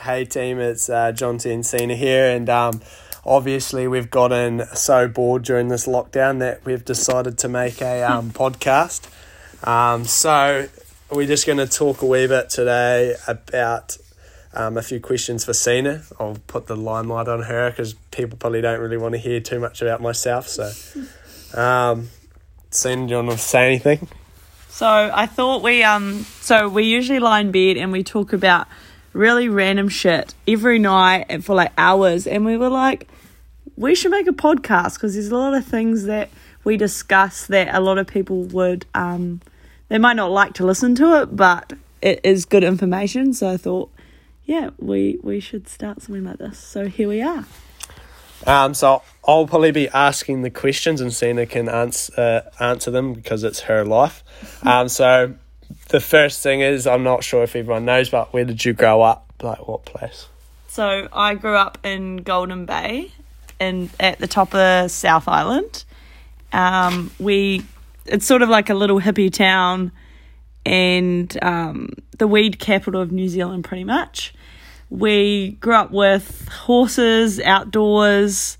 Hey team, it's uh, John T and Sina here, and um, obviously we've gotten so bored during this lockdown that we've decided to make a um, podcast. Um, so we're just going to talk a wee bit today about um, a few questions for Sina. I'll put the limelight on her because people probably don't really want to hear too much about myself. So, um, Sina, do you want to say anything? So I thought we um so we usually lie in bed and we talk about really random shit every night and for like hours. And we were like we should make a podcast because there's a lot of things that we discuss that a lot of people would um they might not like to listen to it but it is good information. So I thought yeah we we should start something like this. So here we are. Um, so I'll probably be asking the questions, and Sina can answer uh, answer them because it's her life. Um, so the first thing is, I'm not sure if everyone knows, but where did you grow up? Like what place? So I grew up in Golden Bay, in at the top of South Island. Um, we it's sort of like a little hippie town, and um, the weed capital of New Zealand, pretty much. We grew up with horses outdoors.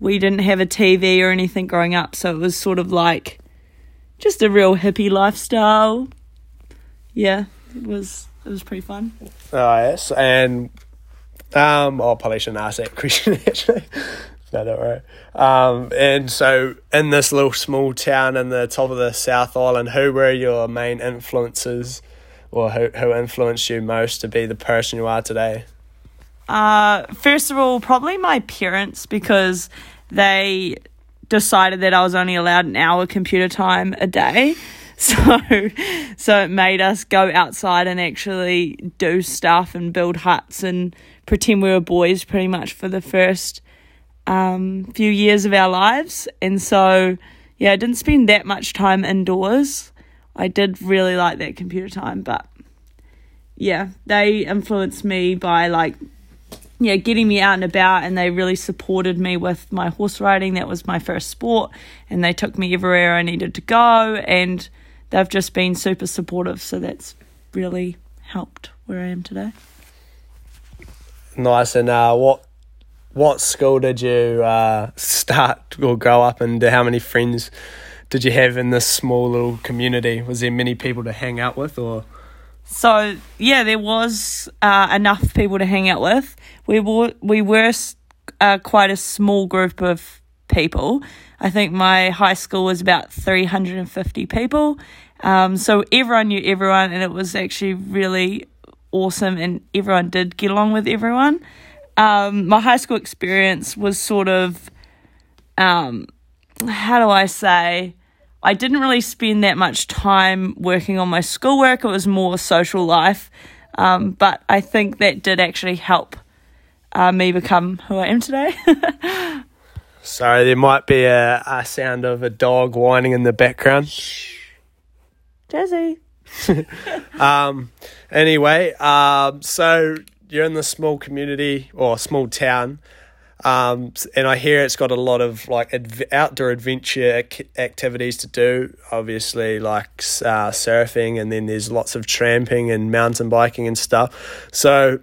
We didn't have a TV or anything growing up, so it was sort of like just a real hippie lifestyle. Yeah, it was it was pretty fun. Oh yes, and um, I probably shouldn't ask that question actually. no, don't worry. Um, and so in this little small town in the top of the South Island, who were your main influences, or who who influenced you most to be the person you are today? Uh, first of all, probably my parents because they decided that I was only allowed an hour computer time a day. So, so it made us go outside and actually do stuff and build huts and pretend we were boys pretty much for the first um, few years of our lives. And so, yeah, I didn't spend that much time indoors. I did really like that computer time, but yeah, they influenced me by like yeah, getting me out and about, and they really supported me with my horse riding. That was my first sport, and they took me everywhere I needed to go, and they've just been super supportive. So that's really helped where I am today. Nice. And uh, what what school did you uh, start or grow up in? How many friends did you have in this small little community? Was there many people to hang out with, or? So yeah, there was uh, enough people to hang out with. We were we were uh, quite a small group of people. I think my high school was about three hundred and fifty people. Um, so everyone knew everyone, and it was actually really awesome, and everyone did get along with everyone. Um, my high school experience was sort of, um, how do I say? I didn't really spend that much time working on my schoolwork. It was more social life. Um, but I think that did actually help uh, me become who I am today. Sorry, there might be a, a sound of a dog whining in the background. Jazzy. um, anyway, um, so you're in the small community or small town. Um, and I hear it's got a lot of like adv- outdoor adventure ac- activities to do. Obviously, like uh, surfing, and then there's lots of tramping and mountain biking and stuff. So,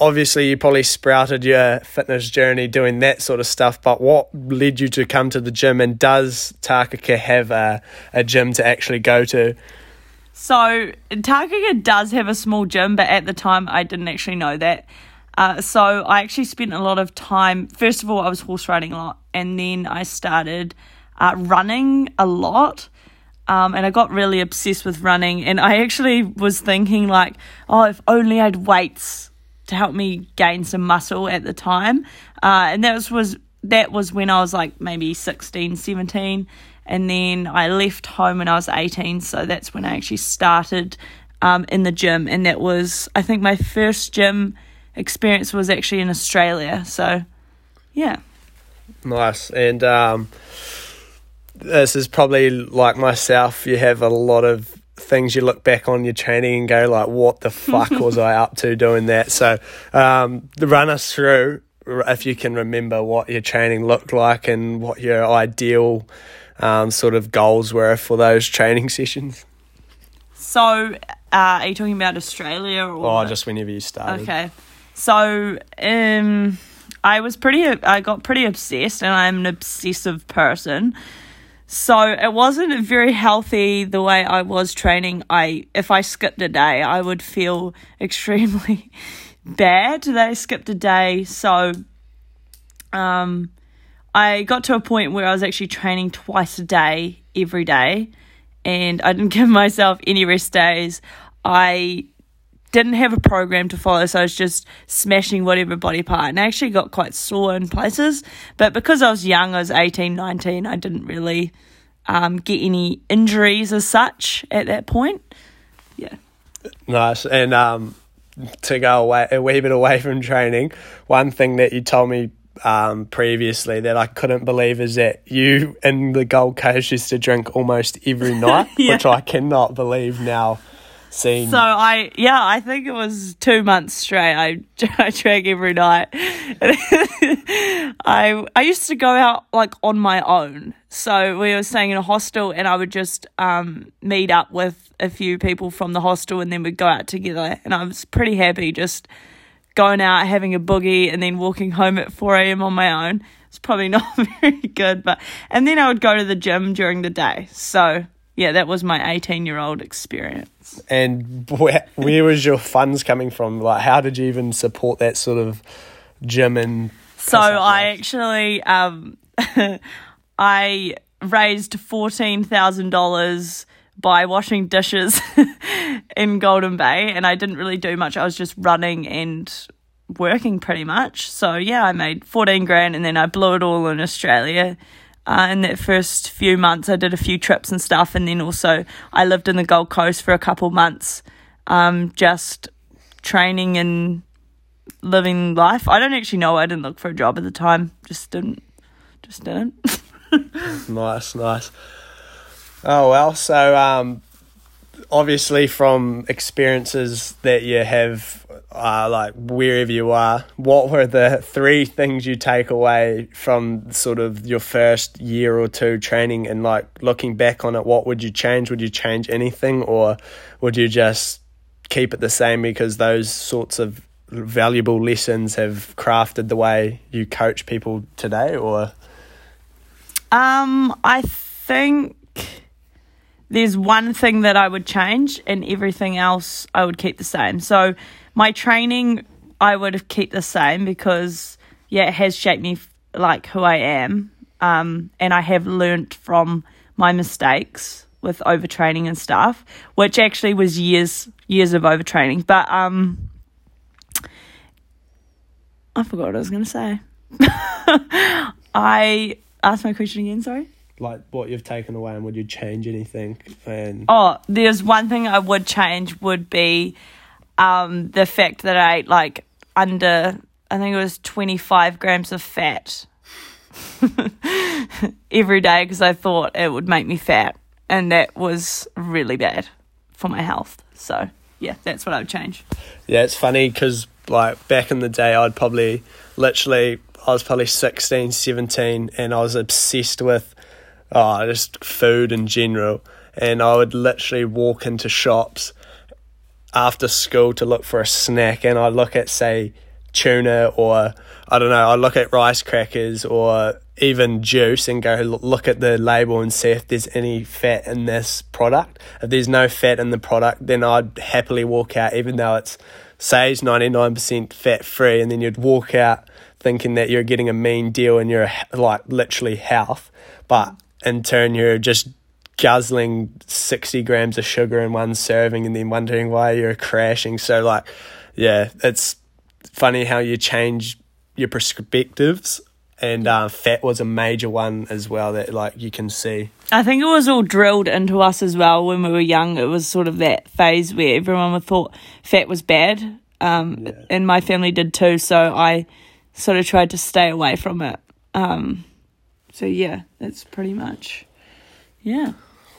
obviously, you probably sprouted your fitness journey doing that sort of stuff. But what led you to come to the gym? And does Takaka have a, a gym to actually go to? So, Takaka does have a small gym, but at the time, I didn't actually know that. Uh, so I actually spent a lot of time. First of all, I was horse riding a lot, and then I started uh, running a lot. Um, and I got really obsessed with running. And I actually was thinking, like, oh, if only I'd weights to help me gain some muscle at the time. Uh, and that was, was that was when I was like maybe 16, 17. And then I left home when I was 18. So that's when I actually started um, in the gym. And that was, I think, my first gym experience was actually in Australia. So, yeah. Nice. And um, this is probably like myself. You have a lot of things you look back on your training and go like, "What the fuck was I up to doing that?" So, um, run us through if you can remember what your training looked like and what your ideal um, sort of goals were for those training sessions. So, uh, are you talking about Australia or? Oh, just whenever you started. Okay. So, um, I was pretty, I got pretty obsessed, and I'm an obsessive person. So it wasn't very healthy the way I was training. I, if I skipped a day, I would feel extremely bad that I skipped a day. So, um, I got to a point where I was actually training twice a day every day, and I didn't give myself any rest days. I didn't have a program to follow, so I was just smashing whatever body part and I actually got quite sore in places. But because I was young, I was 18, 19, I didn't really um, get any injuries as such at that point. Yeah. Nice. And um, to go away a wee bit away from training, one thing that you told me um, previously that I couldn't believe is that you and the Gold Coast used to drink almost every night, Yeah. which I cannot believe now. So I, yeah, I think it was two months straight. I, I drank every night. I, I used to go out like on my own. So we were staying in a hostel, and I would just um, meet up with a few people from the hostel, and then we'd go out together. And I was pretty happy just going out, having a boogie, and then walking home at four a.m. on my own. It's probably not very good, but and then I would go to the gym during the day. So yeah, that was my eighteen-year-old experience. and where, where was your funds coming from? Like, how did you even support that sort of gym and So I actually um I raised fourteen thousand dollars by washing dishes in Golden Bay and I didn't really do much. I was just running and working pretty much. So yeah, I made fourteen grand and then I blew it all in Australia. Uh, in that first few months, I did a few trips and stuff, and then also I lived in the Gold Coast for a couple months, um, just training and living life. I don't actually know. I didn't look for a job at the time. Just didn't. Just didn't. Nice, nice. Oh well, so um, obviously from experiences that you have, uh, like wherever you are, what were the three things you take away from sort of your first year or two training, and like looking back on it, what would you change? Would you change anything, or would you just keep it the same because those sorts of valuable lessons have crafted the way you coach people today, or Um, I think there's one thing that I would change, and everything else I would keep the same. So my training, I would have kept the same because yeah, it has shaped me like who I am. Um, and I have learnt from my mistakes with overtraining and stuff, which actually was years years of overtraining. But um, I forgot what I was going to say. I asked my question again. Sorry. Like what you've taken away and would you change anything and Oh, there's one thing I would change would be um, the fact that I ate like under, I think it was 25 grams of fat every day because I thought it would make me fat. And that was really bad for my health. So, yeah, that's what I would change. yeah it's funny because like back in the day i'd probably literally i was probably 16 17 and i was obsessed with oh just food in general. And i would literally walk into shops after school to look for a snack. And I'd look at say tuna or i don't know i look at rice crackers or even juice and go look at the label and see if there's any fat in this product. If there's no fat in the product then i'd happily walk out even though it's says 99% fat free and then you'd walk out thinking that you're getting a mean deal and you're like literally health but in turn you're just guzzling 60 grams of sugar in one serving and then wondering why you're crashing so like yeah it's funny how you change your perspectives and uh, fat was a major one as well that like you can see I think it was all drilled into us as well when we were young. It was sort of that phase where everyone thought fat was bad, um, Yeah. and my family did too. So I sort of tried to stay away from it. Um, so yeah, that's pretty much yeah.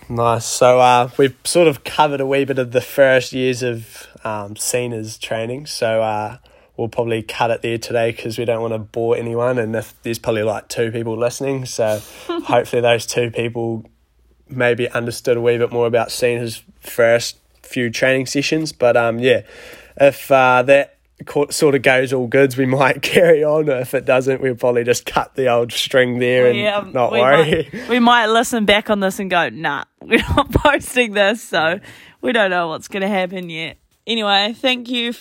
Nice. So uh, we've sort of covered a wee bit of the first years of um, Sina's training. So uh, we'll probably cut it there today because we don't want to bore anyone. And if there's probably like two people listening, so hopefully those two people maybe understood a wee bit more about Sina's first few training sessions. But um, yeah, if uh, that sort of goes all goods, we might carry on. If it doesn't, we'll probably just cut the old string there and Yeah, not we worry. Might, we might listen back on this and go, nah, we're not posting this, so we don't know what's going to happen yet. Anyway, thank you for